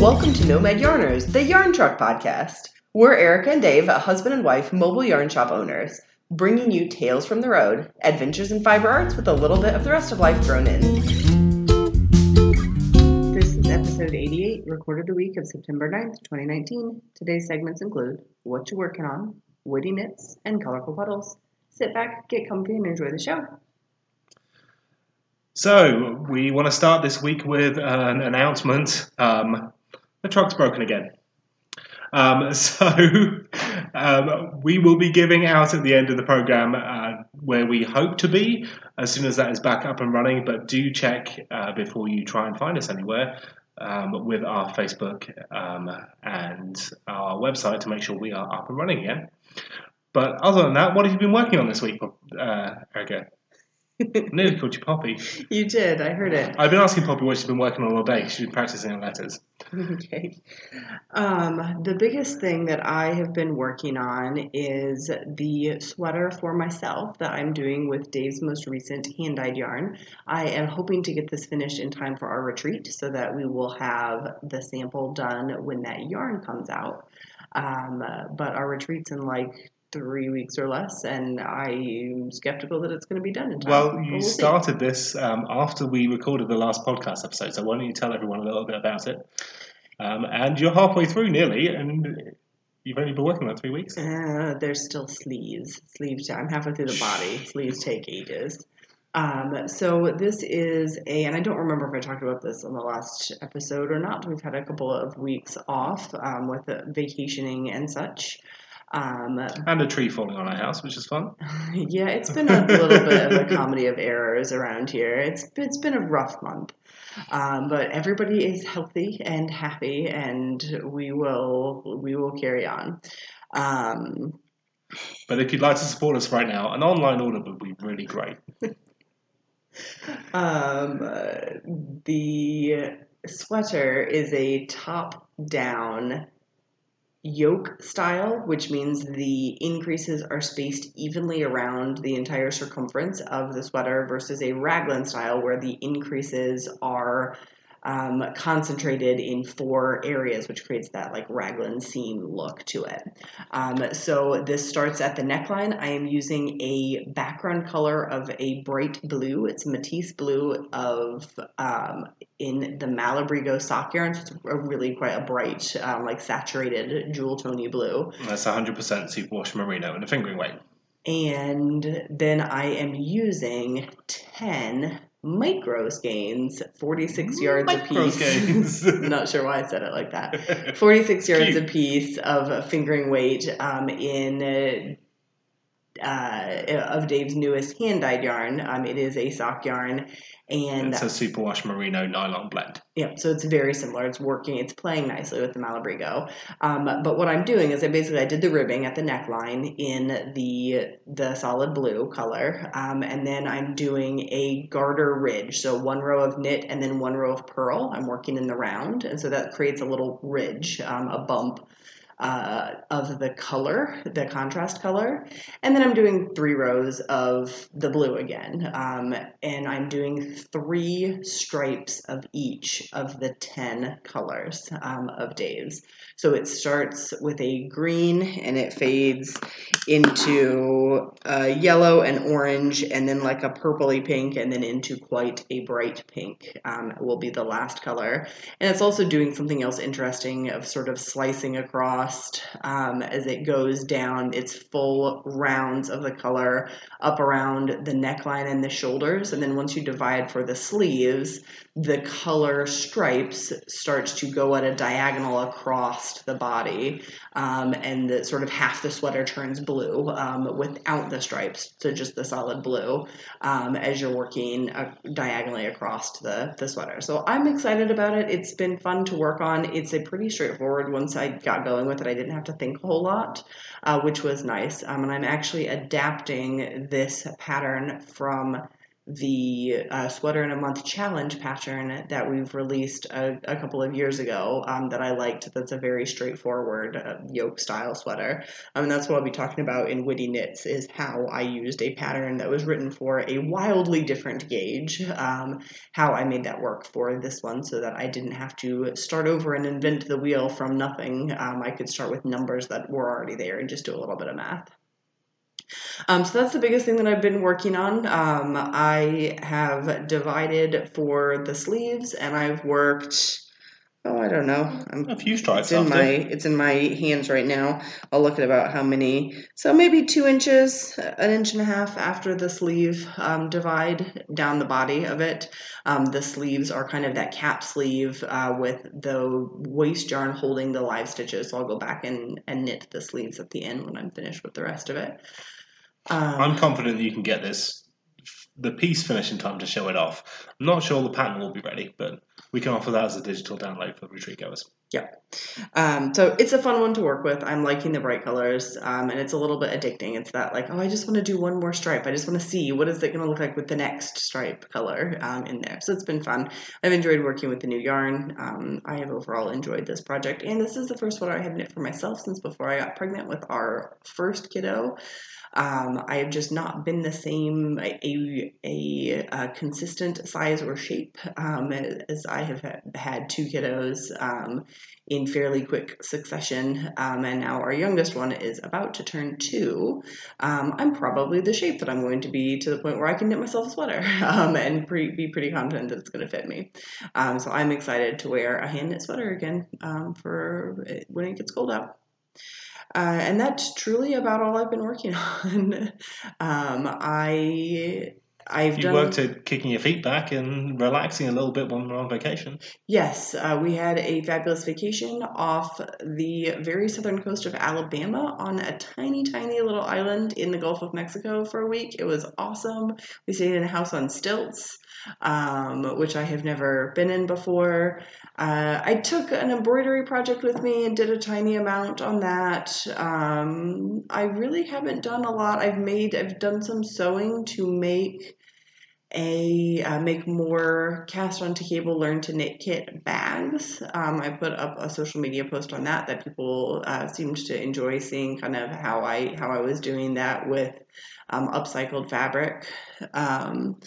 Welcome to Nomad Yarners, the Yarn Truck Podcast. We're Erica and Dave, a husband and wife mobile yarn shop owners, bringing you tales from the road, adventures in fiber arts with a little bit of the rest of life thrown in. This is episode 88, recorded the week of September 9th, 2019. Today's segments include What you're Working On, Witty Knits, and Colorful Puddles. Sit back, get comfy, and enjoy the show. So, we want to start this week with an announcement. Um, the truck's broken again. Um, so, um, we will be giving out at the end of the program uh, where we hope to be as soon as that is back up and running. But do check uh, before you try and find us anywhere um, with our Facebook um, and our website to make sure we are up and running again. But other than that, what have you been working on this week, uh, Erica? Nearly called you Poppy. You did, I heard it. I've been asking Poppy what she's been working on all day. She's been practicing her letters. Okay. Um, the biggest thing that I have been working on is the sweater for myself that I'm doing with Dave's most recent hand dyed yarn. I am hoping to get this finished in time for our retreat so that we will have the sample done when that yarn comes out. Um, but our retreat's in like three weeks or less, and I'm skeptical that it's going to be done in time. Well, you we'll see. started this um, after we recorded the last podcast episode, so why don't you tell everyone a little bit about it? Um, and you're halfway through nearly, and you've only been working on it three weeks. Uh, there's still sleeves. Sleeves. I'm halfway through the body. Sleeves take ages. Um, so this is a, and I don't remember if I talked about this on the last episode or not. We've had a couple of weeks off um, with vacationing and such. Um, And a tree falling on our house, which is fun. yeah, it's been a little bit of a comedy of errors around here. It's it's been a rough month, um, but everybody is healthy and happy, and we will we will carry on. Um, But if you'd like to support us right now, an online order would be really great. um, uh, the sweater is a top down yoke style, which means the increases are spaced evenly around the entire circumference of the sweater versus a raglan style where the increases are um, concentrated in four areas, which creates that like raglan seam look to it. Um, so this starts at the neckline. I am using a background color of a bright blue. It's Matisse blue of um, in the Malabrigo sock yarn. So it's a really quite a bright, um, like saturated jewel tony blue. That's 100% superwash merino and a fingering weight. And then I am using 10 micro skeins, 46 yards Micro a piece. Not sure why I said it like that. 46 yards Cute. a piece of fingering weight um, in uh, of Dave's newest hand dyed yarn. Um, it is a sock yarn, and it's a superwash merino nylon blend. yeah, so it's very similar. It's working. It's playing nicely with the Malabrigo. Um, but what I'm doing is I basically I did the ribbing at the neckline in the the solid blue color, um, and then I'm doing a garter ridge. So one row of knit and then one row of purl. I'm working in the round, and so that creates a little ridge, um, a bump. Uh, of the color, the contrast color, and then I'm doing three rows of the blue again, um, and I'm doing three stripes of each of the 10 colors um, of Dave's. So it starts with a green and it fades into uh, yellow and orange, and then like a purpley pink, and then into quite a bright pink um, will be the last color. And it's also doing something else interesting of sort of slicing across um, as it goes down its full rounds of the color up around the neckline and the shoulders. And then once you divide for the sleeves, the color stripes starts to go at a diagonal across the body. Um, and the, sort of half the sweater turns blue um, without the stripes, so just the solid blue um, as you're working uh, diagonally across the, the sweater. So I'm excited about it. It's been fun to work on. It's a pretty straightforward once I got going with it. I didn't have to think a whole lot, uh, which was nice. Um, and I'm actually adapting this pattern from the uh, sweater in a month challenge pattern that we've released a, a couple of years ago um, that I liked. That's a very straightforward uh, yoke style sweater. Um, and that's what I'll be talking about in Witty Knits is how I used a pattern that was written for a wildly different gauge, um, how I made that work for this one so that I didn't have to start over and invent the wheel from nothing. Um, I could start with numbers that were already there and just do a little bit of math. Um, so that's the biggest thing that I've been working on. Um, I have divided for the sleeves, and I've worked. Oh, I don't know. I'm, A few stripes it's in my it's in my hands right now. I'll look at about how many. So maybe two inches, an inch and a half after the sleeve um, divide down the body of it. Um, the sleeves are kind of that cap sleeve uh, with the waste yarn holding the live stitches. So I'll go back and, and knit the sleeves at the end when I'm finished with the rest of it. Um, I'm confident that you can get this the piece finished in time to show it off. I'm not sure the pattern will be ready, but we can offer that as a digital download for retreat goers. Um, so it's a fun one to work with. I'm liking the bright colors, um, and it's a little bit addicting. It's that like, oh, I just want to do one more stripe. I just want to see what is it going to look like with the next stripe color um, in there. So it's been fun. I've enjoyed working with the new yarn. Um, I have overall enjoyed this project, and this is the first one I have knit for myself since before I got pregnant with our first kiddo. Um, I have just not been the same a, a, a consistent size or shape um, as I have had, two kiddos um, in fairly quick succession, um, and now our youngest one is about to turn two. Um, I'm probably the shape that I'm going to be to the point where I can knit myself a sweater um, and pre- be pretty confident that it's going to fit me. So I'm excited to wear a hand knit sweater again for when it gets cold out. Uh, and that's truly about all I've been working on. um, I I've You done worked at kicking your feet back and relaxing a little bit when we're on vacation. Yes, uh, we had a fabulous vacation off the very southern coast of Alabama on a tiny, tiny little island in the Gulf of Mexico for a week. It was awesome. We stayed in a house on stilts, um, which I have never been in before. Uh, I took an embroidery project with me and did a tiny amount on that. Um, I really haven't done a lot. I've made, I've done some sewing to make a uh, make more cast onto cable learn to knit kit bags. Um, i put up a social media post on that that people uh, seemed to enjoy seeing kind of how i how i was doing that with um, upcycled fabric. Um,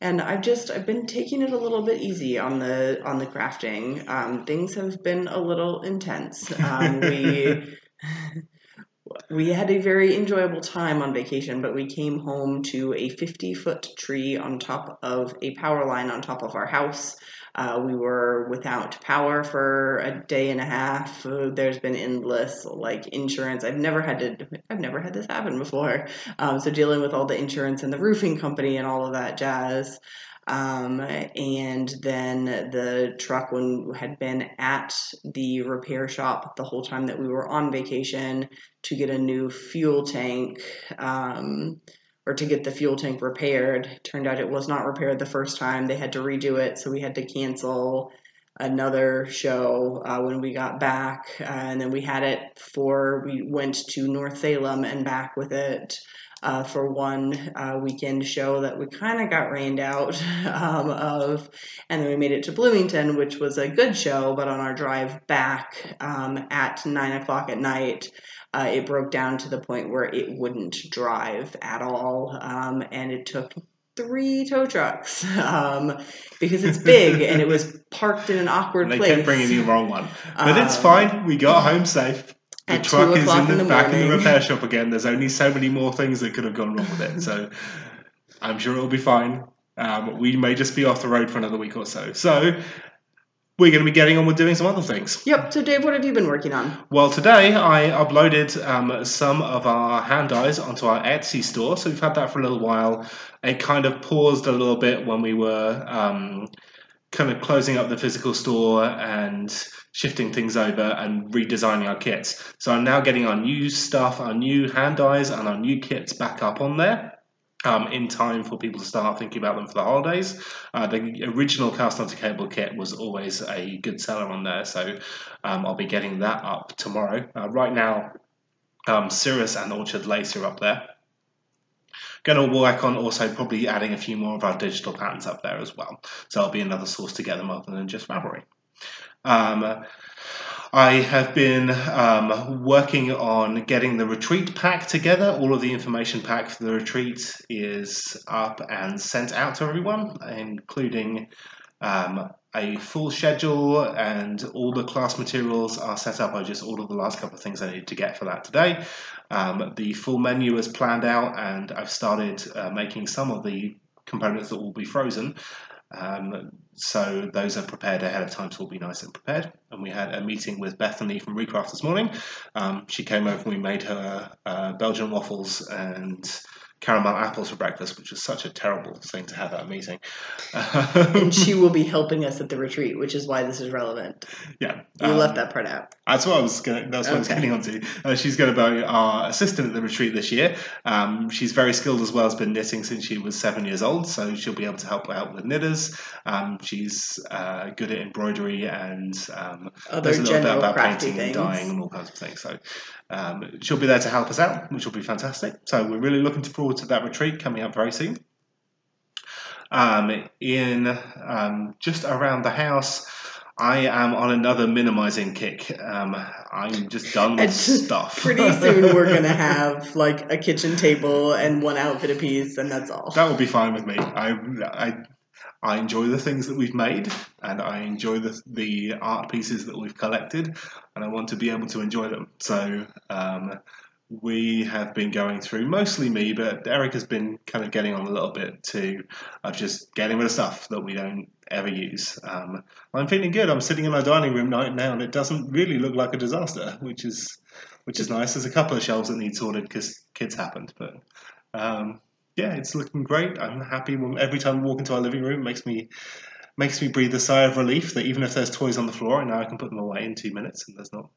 and i've just i've been taking it a little bit easy on the on the crafting. Um, things have been a little intense. Um, we we had a very enjoyable time on vacation, but we came home to a 50 foot tree on top of a power line on top of our house. Uh, we were without power for a day and a half. Uh, there's been endless like insurance. I've never had to. I've never had this happen before. Um, so dealing with all the insurance and the roofing company and all of that jazz. Um, and then the truck when had been at the repair shop the whole time that we were on vacation to get a new fuel tank um, or to get the fuel tank repaired. Turned out it was not repaired the first time. They had to redo it, so we had to cancel another show uh, when we got back. Uh, and then we had it for, we went to North Salem and back with it. Uh, for one uh, weekend show that we kind of got rained out um, of, and then we made it to Bloomington, which was a good show. But on our drive back um, at nine o'clock at night, uh, it broke down to the point where it wouldn't drive at all, um, and it took three tow trucks um, because it's big and it was parked in an awkward they place. kept bringing the wrong one. But it's Um, fine. We got home safe. The at truck is in the, in the back in the repair shop again. There's only so many more things that could have gone wrong with it. So I'm sure it'll be fine. Um, we may just be off the road for another week or so. So we're going to be getting on with doing some other things. Yep. So, Dave, what have you been working on? Well, today I uploaded um, some of our hand dyes onto our Etsy store. So we've had that for a little while. It kind of paused a little bit when we were um, kind of closing up the physical store and shifting things over and redesigning our kits. So I'm now getting our new stuff, our new hand dyes, and our new kits back up on there. Um, in time for people to start thinking about them for the holidays. Uh, the original cast onto cable kit was always a good seller on there, so um, I'll be getting that up tomorrow. Uh, right now, um, Cirrus and Orchard Lace are up there. going to work on also probably adding a few more of our digital patterns up there as well. So it'll be another source to get them other than just Ravelry. Um, I have been um, working on getting the retreat pack together. All of the information pack for the retreat is up and sent out to everyone, including um, a full schedule and all the class materials are set up. I just ordered the last couple of things I need to get for that today. Um, the full menu is planned out, and I've started uh, making some of the components that will be frozen. Um, so those are prepared ahead of time, so we'll be nice and prepared. And we had a meeting with Bethany from Recraft this morning. Um, she came over and we made her uh, Belgian waffles and caramel apples for breakfast, which was such a terrible thing to have at a meeting. and she will be helping us at the retreat, which is why this is relevant. Yeah, you um, left that part out. That's what I was going. That's what okay. I was getting onto. Uh, she's going to be our assistant at the retreat this year. Um, she's very skilled as well. Has been knitting since she was seven years old, so she'll be able to help out with knitters. Um, she's uh, good at embroidery and um, other a little bit about painting things. and dyeing and all kinds of things. So um, she'll be there to help us out, which will be fantastic. So we're really looking forward to that retreat coming up very soon. Um, in um, just around the house, I am on another minimizing kick. Um, I'm just done with stuff. pretty soon we're gonna have like a kitchen table and one outfit a piece, and that's all. That will be fine with me. I, I I enjoy the things that we've made, and I enjoy the the art pieces that we've collected, and I want to be able to enjoy them. So um, we have been going through mostly me, but Eric has been kind of getting on a little bit too of just getting rid of stuff that we don't ever use. Um, I'm feeling good. I'm sitting in my dining room right now, and it doesn't really look like a disaster, which is which is nice. There's a couple of shelves that need sorted because kids happened, but um, yeah, it's looking great. I'm happy every time I walk into our living room, it makes me makes me breathe a sigh of relief that even if there's toys on the floor, I know I can put them away in two minutes, and there's not.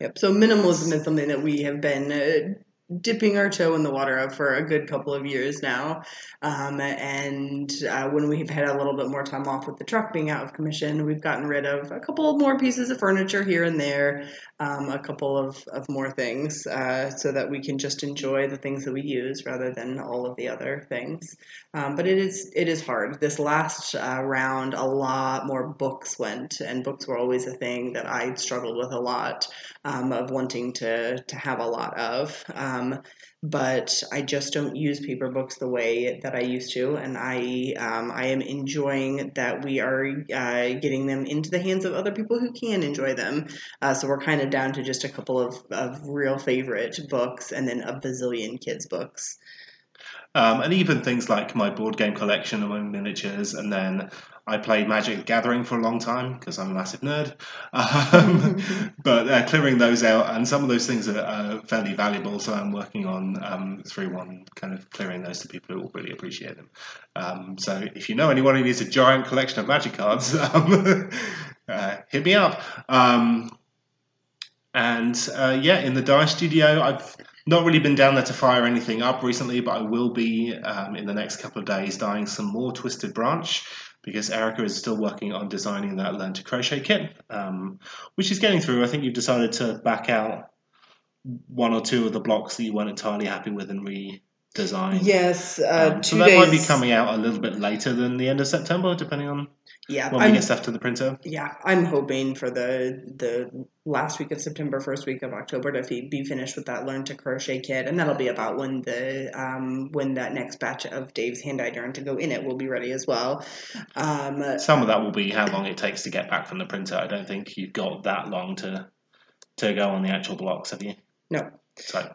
Yep. So minimalism is something that we have been uh, dipping our toe in the water for a good couple of years now. Um, and uh, when we've had a little bit more time off with the truck being out of commission, we've gotten rid of a couple more pieces of furniture here and there, um, a couple of, of more things, uh, so that we can just enjoy the things that we use rather than all of the other things. Um, but it is it is hard. This last uh, round, a lot more books went, and books were always a thing that I struggled with a lot um, of wanting to to have a lot of. Um, but I just don't use paper books the way that I used to, and I um, I am enjoying that we are uh, getting them into the hands of other people who can enjoy them. Uh, so we're kind of down to just a couple of, of real favorite books, and then a bazillion kids books. Um, and even things like my board game collection and my miniatures, and then I played Magic Gathering for a long time because I'm a massive nerd. Um, but uh, clearing those out, and some of those things are, are fairly valuable, so I'm working on um, through one kind of clearing those to people who will really appreciate them. Um, so if you know anyone who needs a giant collection of Magic cards, um, uh, hit me up. Um, and uh, yeah, in the Dye Studio, I've not really been down there to fire anything up recently, but I will be um, in the next couple of days dyeing some more Twisted Branch because Erica is still working on designing that Learn to Crochet kit, um, which is getting through. I think you've decided to back out one or two of the blocks that you weren't entirely happy with and redesign. Yes, uh, um, so that days... might be coming out a little bit later than the end of September, depending on yeah, when we I'm, get stuff to the printer. Yeah, I'm hoping for the the last week of September, first week of October to be finished with that learn to crochet kit, and that'll be about when the um, when that next batch of Dave's hand dyed yarn to go in it will be ready as well. Um, Some of that will be how long it takes to get back from the printer. I don't think you've got that long to to go on the actual blocks, have you? No,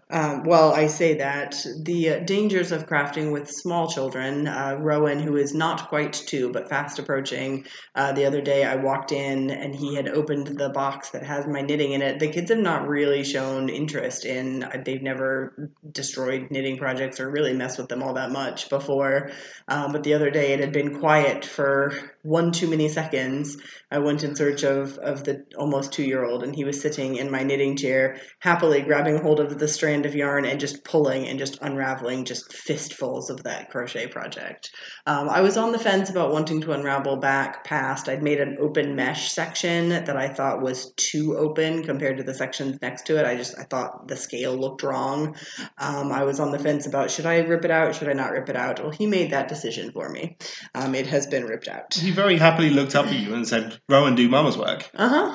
um, well, I say that the uh, dangers of crafting with small children. Uh, Rowan, who is not quite two but fast approaching, uh, the other day I walked in and he had opened the box that has my knitting in it. The kids have not really shown interest in. Uh, they've never destroyed knitting projects or really messed with them all that much before. Um, but the other day it had been quiet for one too many seconds. I went in search of of the almost two year old, and he was sitting in my knitting chair, happily grabbing hold of the strand of yarn and just pulling and just unraveling just fistfuls of that crochet project. Um, I was on the fence about wanting to unravel back past. I'd made an open mesh section that I thought was too open compared to the sections next to it. I just I thought the scale looked wrong. Um, I was on the fence about should I rip it out, should I not rip it out. Well, he made that decision for me. Um, it has been ripped out. He very happily looked up at you and said, "Rowan do Mama's work." Uh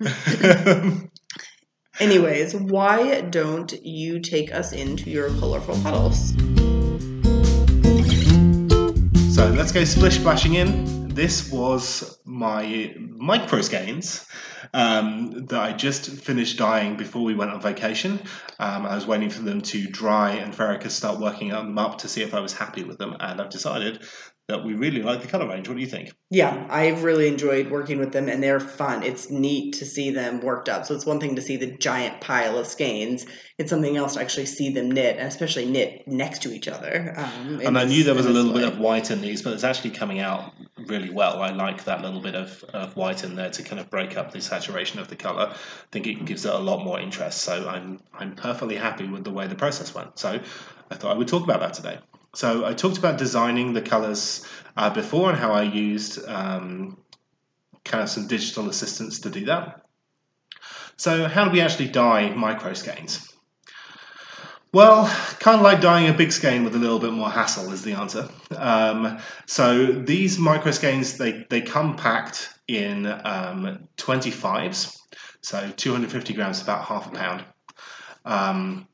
huh. Anyways, why don't you take us into your colorful puddles? So let's go splish splashing in. This was my micro skeins um, that I just finished dyeing before we went on vacation. Um, I was waiting for them to dry and Farah start working on them up to see if I was happy with them, and I've decided that we really like the color range. What do you think? Yeah, I've really enjoyed working with them and they're fun. It's neat to see them worked up. So it's one thing to see the giant pile of skeins. It's something else to actually see them knit, and especially knit next to each other. Um, and I knew there was a little bit of white in these, but it's actually coming out really well. I like that little bit of, of white in there to kind of break up the saturation of the color. I think it gives it a lot more interest. So I'm I'm perfectly happy with the way the process went. So I thought I would talk about that today. So I talked about designing the colors uh, before and how I used um, kind of some digital assistance to do that. So how do we actually dye micro skeins? Well, kind of like dyeing a big skein with a little bit more hassle is the answer. Um, so these micro skeins, they, they come packed in um, 25s, so 250 grams, about half a pound. Um,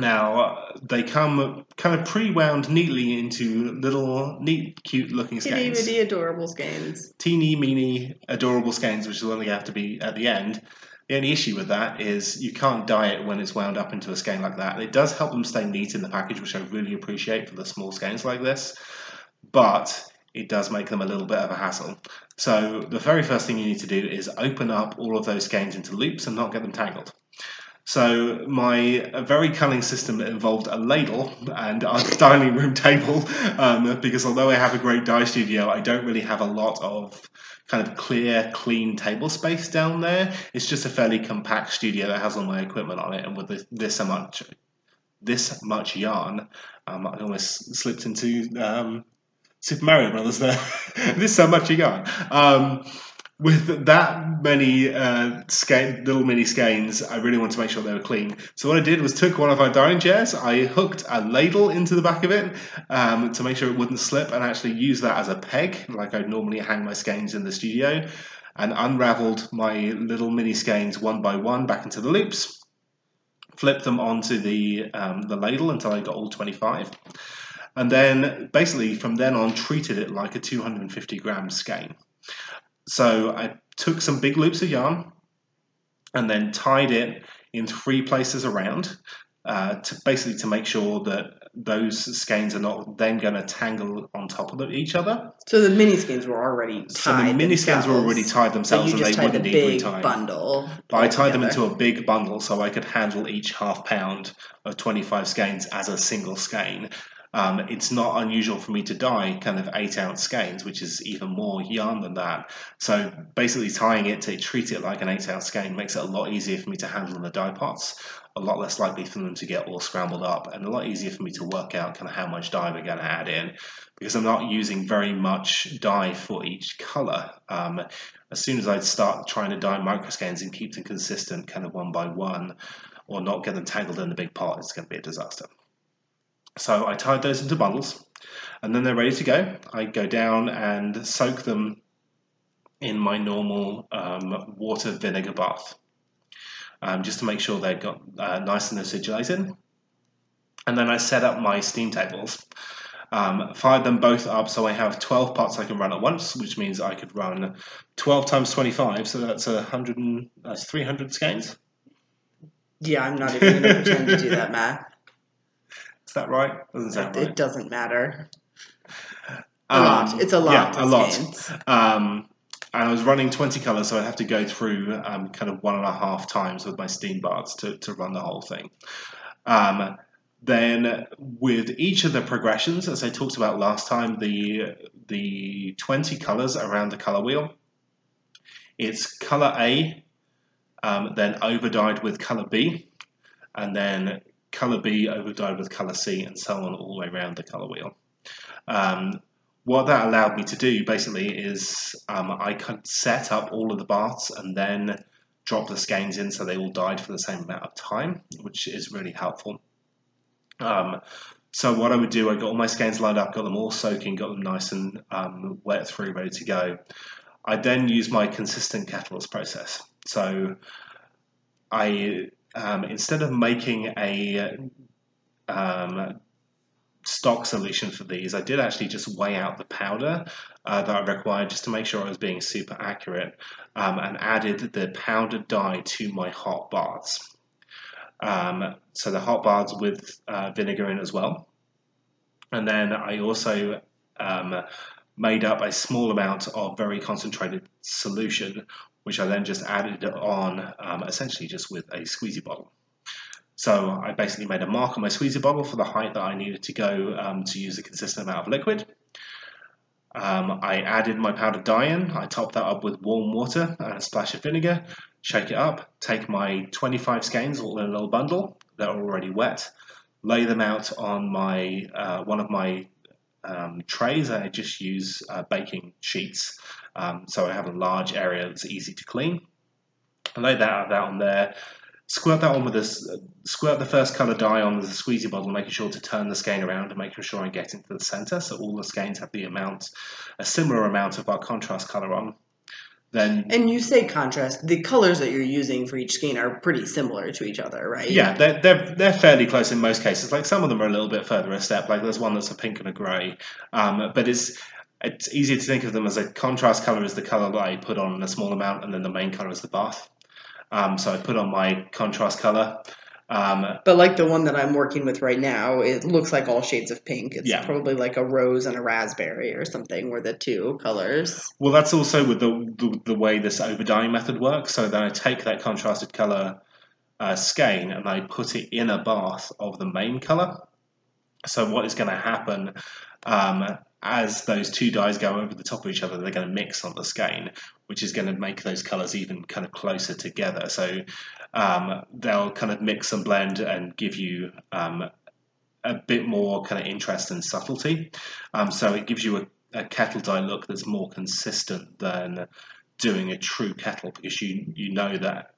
now uh, they come kind of pre-wound neatly into little, neat, cute-looking skeins. Teeny, adorable skeins. Teeny, meeny, adorable skeins, which is only have to be at the end. The only issue with that is you can't dye it when it's wound up into a skein like that. It does help them stay neat in the package, which I really appreciate for the small skeins like this, but it does make them a little bit of a hassle. So the very first thing you need to do is open up all of those skeins into loops and not get them tangled. So my very cunning system involved a ladle and a dining room table um, because although I have a great dye studio, I don't really have a lot of kind of clear, clean table space down there. It's just a fairly compact studio that has all my equipment on it, and with this, this much this much yarn, um, I almost slipped into um, Super Mario Brothers there. this so much yarn. Um, with that many uh, little mini skeins, I really want to make sure they were clean. So what I did was took one of our dining chairs, I hooked a ladle into the back of it um, to make sure it wouldn't slip, and actually used that as a peg, like I'd normally hang my skeins in the studio, and unraveled my little mini skeins one by one back into the loops. Flipped them onto the um, the ladle until I got all 25 and then basically from then on treated it like a 250 gram skein. So I took some big loops of yarn and then tied it in three places around uh, to basically to make sure that those skeins are not then going to tangle on top of each other. So the mini skeins were already tied. So the mini skeins were already tied themselves, and they wouldn't the need retying. bundle. But I tied them into a big bundle so I could handle each half pound of twenty five skeins as a single skein. Um, it's not unusual for me to dye kind of eight ounce skeins, which is even more yarn than that. So basically, tying it to treat it like an eight ounce skein makes it a lot easier for me to handle in the dye pots, a lot less likely for them to get all scrambled up, and a lot easier for me to work out kind of how much dye we're going to add in because I'm not using very much dye for each color. Um, as soon as I start trying to dye micro skeins and keep them consistent, kind of one by one, or not get them tangled in the big pot, it's going to be a disaster. So I tied those into bundles and then they're ready to go. I go down and soak them in my normal um, water vinegar bath um, just to make sure they've got uh, nice and acidulated. And then I set up my steam tables. Um, fired them both up so I have 12 pots I can run at once, which means I could run 12 times 25, so that's 100 and, that's 300 skeins. Yeah, I'm not even going to pretend to do that math that right? Doesn't sound it, right. It doesn't matter. A um, lot. It's a lot. Yeah, a lot. Um, and I was running 20 colors, so I'd have to go through um, kind of one and a half times with my steam baths to, to run the whole thing. Um, then, with each of the progressions, as I talked about last time, the the 20 colors around the color wheel, it's color A, um, then overdyed with color B, and then color B over dyed with color C, and so on all the way around the color wheel. Um, what that allowed me to do basically is um, I could set up all of the baths and then drop the skeins in so they all dyed for the same amount of time, which is really helpful. Um, so what I would do, I got all my skeins lined up, got them all soaking, got them nice and um, wet through, ready to go. I then use my consistent catalyst process. So I um, instead of making a um, stock solution for these, I did actually just weigh out the powder uh, that I required just to make sure I was being super accurate um, and added the powdered dye to my hot baths. Um, so the hot baths with uh, vinegar in as well. And then I also um, made up a small amount of very concentrated solution, which I then just added on um, essentially just with a squeezy bottle. So I basically made a mark on my squeezy bottle for the height that I needed to go um, to use a consistent amount of liquid. Um, I added my powdered dye in, I topped that up with warm water and a splash of vinegar, shake it up, take my 25 skeins all in a little bundle that are already wet, lay them out on my uh, one of my um, trays. I just use uh, baking sheets, um, so I have a large area that's easy to clean. I lay that out, that on there, squirt that on with this, squirt the first colour dye on with a squeezy bottle, making sure to turn the skein around and making sure I get into the centre, so all the skeins have the amount, a similar amount of our contrast colour on. Then And you say contrast. The colors that you're using for each skein are pretty similar to each other, right? Yeah, they're, they're, they're fairly close in most cases. Like some of them are a little bit further a step. Like there's one that's a pink and a grey, um, but it's it's easy to think of them as a contrast color is the color that I put on a small amount, and then the main color is the bath. Um, so I put on my contrast color. Um, But like the one that I'm working with right now, it looks like all shades of pink. It's Yeah. probably like a rose and a raspberry or something were the two colors. Well, that's also with the, the the way this overdying method works. So then I take that contrasted color uh, skein and I put it in a bath of the main color. So what is going to happen um, as those two dyes go over the top of each other? They're going to mix on the skein, which is going to make those colors even kind of closer together. So um, they'll kind of mix and blend and give you um, a bit more kind of interest and subtlety. Um, so it gives you a a kettle dye look that's more consistent than doing a true kettle because you you know that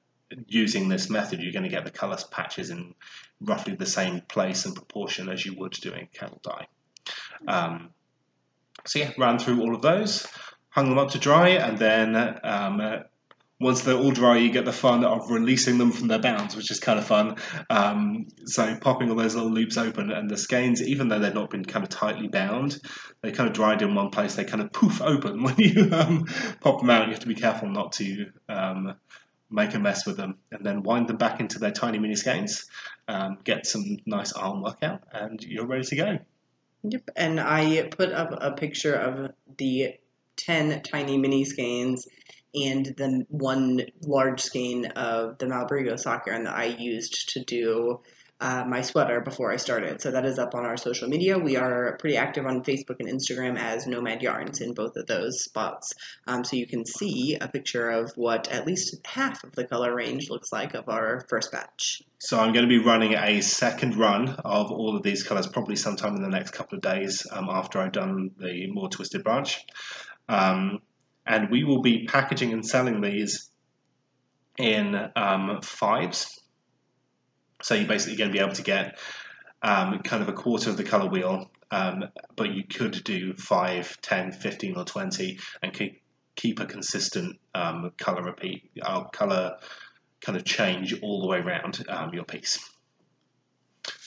using this method you're going to get the colour patches in roughly the same place and proportion as you would doing kettle dye. So yeah, ran through all of those, hung them up to dry, and then um, uh, once they're all dry, you get the fun of releasing them from their bounds, which is kind of fun. Um, so popping all those little loops open, and the skeins, even though they've not been kind of tightly bound, they kind of dried in one place. They kind of poof open when you um, pop them out. You have to be careful not to um, make a mess with them, and then wind them back into their tiny mini skeins. Um, get some nice arm work out, and you're ready to go. Yep. And I put up a picture of the 10 tiny mini skeins and the one large skein of the Malabrigo sock yarn that I used to do uh, my sweater before I started. So that is up on our social media. We are pretty active on Facebook and Instagram as Nomad Yarns in both of those spots. Um, so you can see a picture of what at least half of the color range looks like of our first batch. So I'm going to be running a second run of all of these colours, probably sometime in the next couple of days um, after I've done the more twisted branch. Um, and we will be packaging and selling these in um, fives. So you're basically going to be able to get um, kind of a quarter of the colour wheel, um, but you could do 5, 10, 15, or 20 and keep, keep a consistent um, colour repeat, uh, colour kind of change all the way around um, your piece.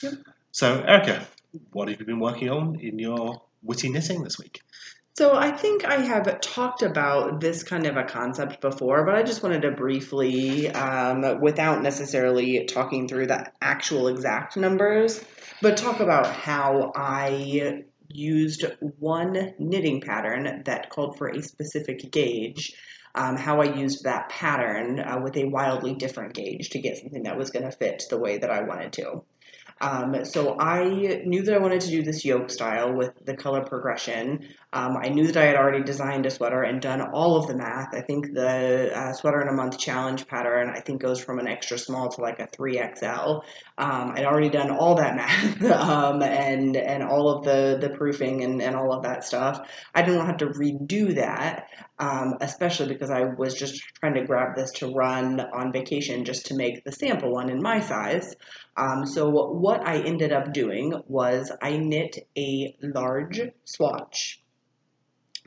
Yep. So, Erica, what have you been working on in your witty knitting this week? So I think I have talked about this kind of a concept before, but I just wanted to briefly, um, without necessarily talking through the actual exact numbers, but talk about how I used one knitting pattern that called for a specific gauge. Um, how I used that pattern uh, with a wildly different gauge to get something that was going to fit the way that I wanted to. Um, so I knew that I wanted to do this yoke style with the color progression. Um, I knew that I had already designed a sweater and done all of the math. I think the uh, sweater in a month challenge pattern I think goes from an extra small to like a three XL. Um, I'd already done all that math um, and and all of the the proofing and, and all of that stuff. I didn't want to have to redo that, um, especially because I was just trying to grab this to run on vacation just to make the sample one in my size. Um, so what I ended up doing was I knit a large swatch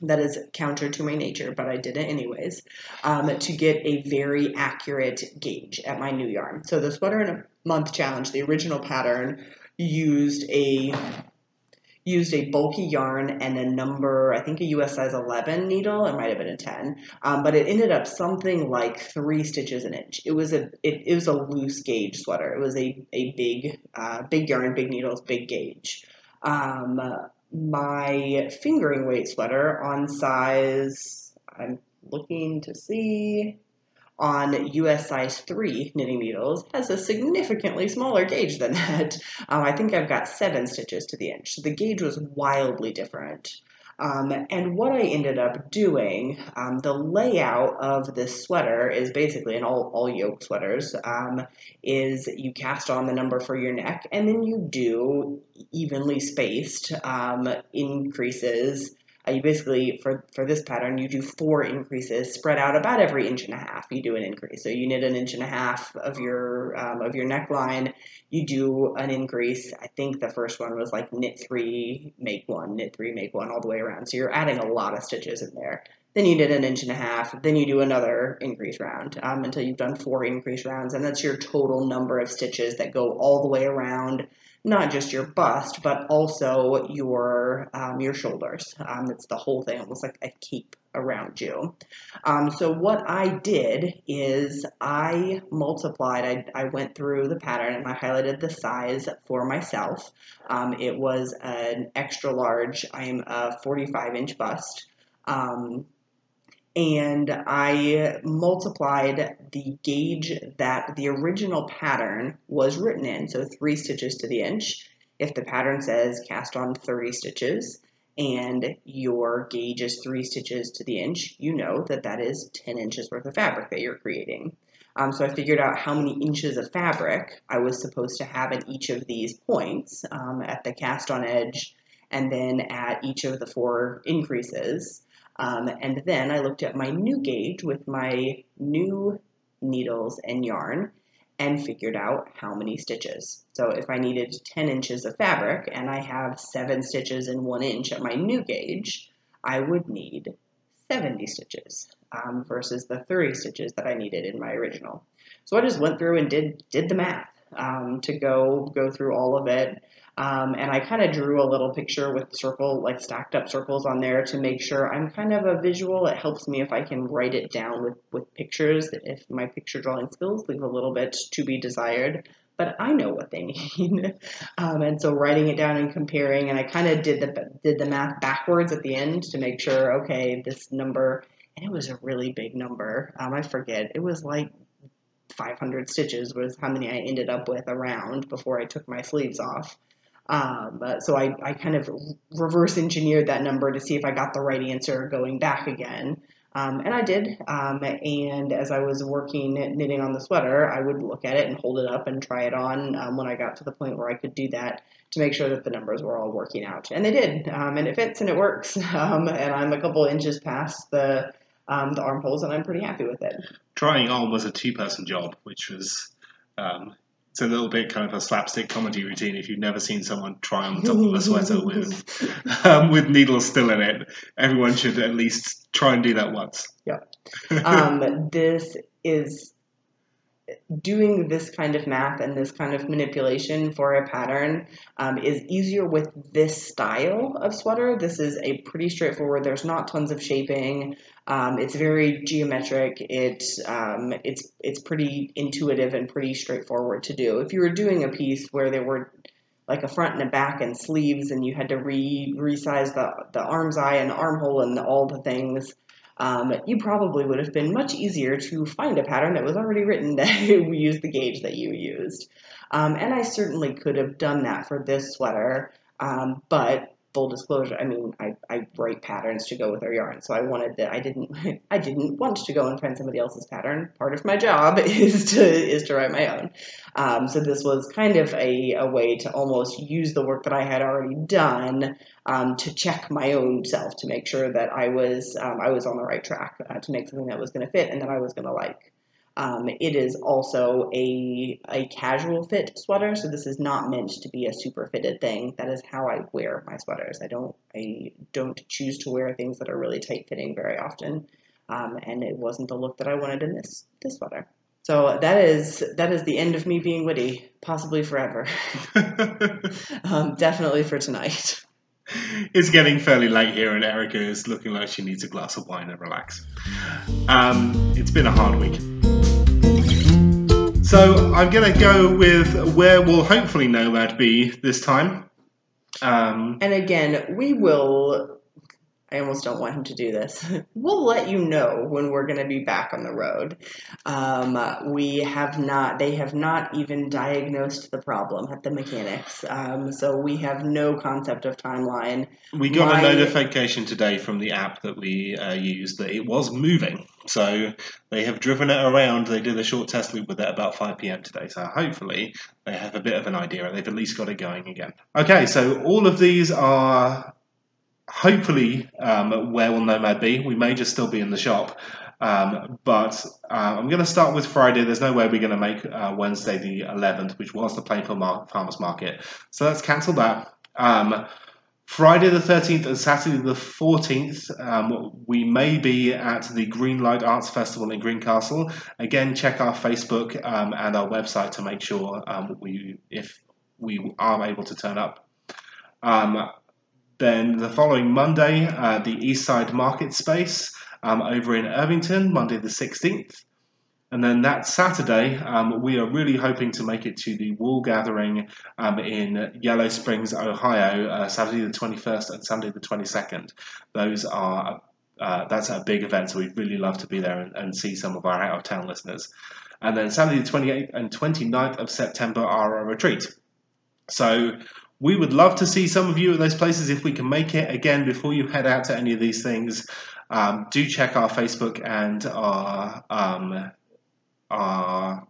that is counter to my nature, but I did it anyways, um, to get a very accurate gauge at my new yarn. So the sweater in a month challenge, the original pattern, used a used a bulky yarn and a number, I think a US size 11 needle. It might have been a 10, um, but it ended up something like three stitches an inch. It was a it, it was a loose gauge sweater. It was a a big uh, big yarn, big needles, big gauge. Um, my fingering weight sweater on size. I'm looking to see on US size 3 knitting needles has a significantly smaller gauge than that. Um, I think I've got seven stitches to the inch. So the gauge was wildly different. Um, and what I ended up doing, um, the layout of this sweater is basically, in all, all yoke sweaters, um, is you cast on the number for your neck and then you do evenly spaced um, increases you basically, for, for this pattern, you do four increases spread out about every inch and a half. You do an increase. So you knit an inch and a half of your, um, of your neckline. You do an increase. I think the first one was like knit three, make one, knit three, make one all the way around. So you're adding a lot of stitches in there. Then you did an inch and a half. Then you do another increase round um, until you've done four increase rounds. And that's your total number of stitches that go all the way around not just your bust, but also your um, your shoulders. Um, it's the whole thing, almost like a cape around you. Um, so what I did is I multiplied. I, I went through the pattern and I highlighted the size for myself. Um, it was an extra large. I'm a 45 inch bust. Um, and I multiplied the gauge that the original pattern was written in, so three stitches to the inch. If the pattern says cast on 30 stitches and your gauge is three stitches to the inch, you know that that is 10 inches worth of fabric that you're creating. Um, so I figured out how many inches of fabric I was supposed to have at each of these points um, at the cast on edge and then at each of the four increases. Um, and then I looked at my new gauge with my new needles and yarn and figured out how many stitches. So if I needed 10 inches of fabric and I have seven stitches in one inch at my new gauge, I would need 70 stitches um, versus the 30 stitches that I needed in my original. So I just went through and did did the math um, to go go through all of it. Um, and I kind of drew a little picture with circle, like stacked up circles on there to make sure I'm kind of a visual. It helps me if I can write it down with, with pictures. If my picture drawing skills leave a little bit to be desired, but I know what they mean. um, and so writing it down and comparing, and I kind of did the did the math backwards at the end to make sure, okay, this number, and it was a really big number. Um, I forget, it was like 500 stitches was how many I ended up with around before I took my sleeves off. Um, so I, I kind of reverse engineered that number to see if I got the right answer going back again. Um, and I did. Um, and as I was working knitting on the sweater, I would look at it and hold it up and try it on um, when I got to the point where I could do that to make sure that the numbers were all working out. And they did. Um, and it fits and it works. Um, and I'm a couple inches past the um, the armholes, and I'm pretty happy with it. Trying on was a two person job, which was it's a little bit kind of a slapstick comedy routine. If you've never seen someone try on the top of a sweater with um, with needles still in it, everyone should at least try and do that once. Yeah. Um, this is doing this kind of math and this kind of manipulation for a pattern um, is easier with this style of sweater. This is a pretty straightforward. There's not tons of shaping. Um, it's very geometric. It's um, it's it's pretty intuitive and pretty straightforward to do. If you were doing a piece where there were like a front and a back and sleeves, and you had to re resize the the armscye and the armhole and all the things, um, you probably would have been much easier to find a pattern that was already written that used the gauge that you used. Um, and I certainly could have done that for this sweater, um, but full disclosure, I mean, I, I write patterns to go with our yarn, so I wanted that I didn't I didn't want to go and find somebody else's pattern. Part of my job is to is to write my own. Um, so this was kind of a, a way to almost use the work that I had already done um, to check my own self to make sure that I was um, I was on the right track uh, to make something that was going to fit and that I was going to like. Um, it is also a, a casual fit sweater, so this is not meant to be a super fitted thing. That is how I wear my sweaters. I don't I don't choose to wear things that are really tight fitting very often, um, and it wasn't the look that I wanted in this this sweater. So that is that is the end of me being witty, possibly forever. um, definitely for tonight. It's getting fairly late here, and Erica is looking like she needs a glass of wine and relax. Um, it's been a hard week. So I'm going to go with where will hopefully Nomad be this time. Um, And again, we will. I almost don't want him to do this. We'll let you know when we're going to be back on the road. Um, we have not, they have not even diagnosed the problem at the mechanics. Um, so we have no concept of timeline. we got My- a notification today from the app that we uh, use that it was moving. So they have driven it around. They did a short test loop with it about 5 p.m. today. So hopefully they have a bit of an idea. And they've at least got it going again. Okay, so all of these are hopefully um, where will Nomad be. We may just still be in the shop. Um, but uh, I'm going to start with Friday. There's no way we're going to make uh, Wednesday the 11th, which was the Plainfield Mar- Farmers Market. So let's cancel that. Um, Friday the 13th and Saturday the 14th, um, we may be at the Greenlight Arts Festival in Greencastle. Again, check our Facebook um, and our website to make sure um, we if we are able to turn up. Then the following Monday, uh, the Eastside Market Space um, over in Irvington, Monday the 16th. And then that Saturday, um, we are really hoping to make it to the wool gathering um, in Yellow Springs, Ohio, uh, Saturday the 21st and Sunday the 22nd. Those are uh, that's a big event, so we'd really love to be there and, and see some of our out of town listeners. And then Saturday the 28th and 29th of September are our retreat. So we would love to see some of you at those places if we can make it. Again, before you head out to any of these things, um, do check our Facebook and our um, our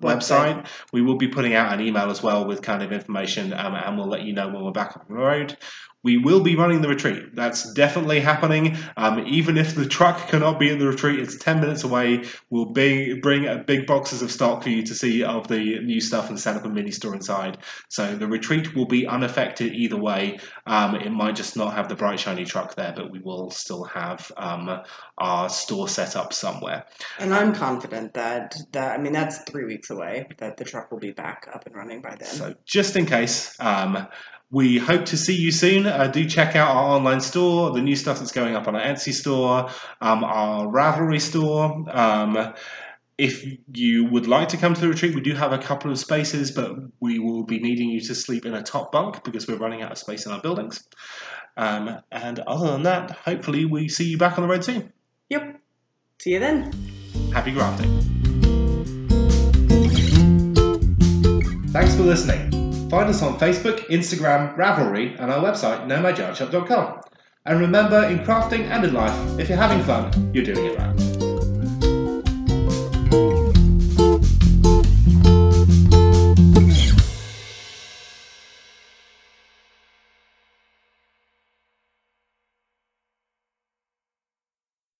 website. Website. We will be putting out an email as well with kind of information, um, and we'll let you know when we're back on the road. We will be running the retreat. That's definitely happening. Um, even if the truck cannot be at the retreat, it's 10 minutes away. We'll be, bring uh, big boxes of stock for you to see of the new stuff and set up a mini store inside. So the retreat will be unaffected either way. Um, it might just not have the bright, shiny truck there, but we will still have um, our store set up somewhere. And I'm confident that, that, I mean, that's three weeks away, that the truck will be back up and running by then. So just in case, um, we hope to see you soon. Uh, do check out our online store, the new stuff that's going up on our Etsy store, um, our Ravelry store. Um, if you would like to come to the retreat, we do have a couple of spaces, but we will be needing you to sleep in a top bunk because we're running out of space in our buildings. Um, and other than that, hopefully we see you back on the road soon. Yep. See you then. Happy grafting. Thanks for listening. Find us on Facebook, Instagram, Ravelry, and our website, nomadyardshop.com. And remember, in crafting and in life, if you're having fun, you're doing it right.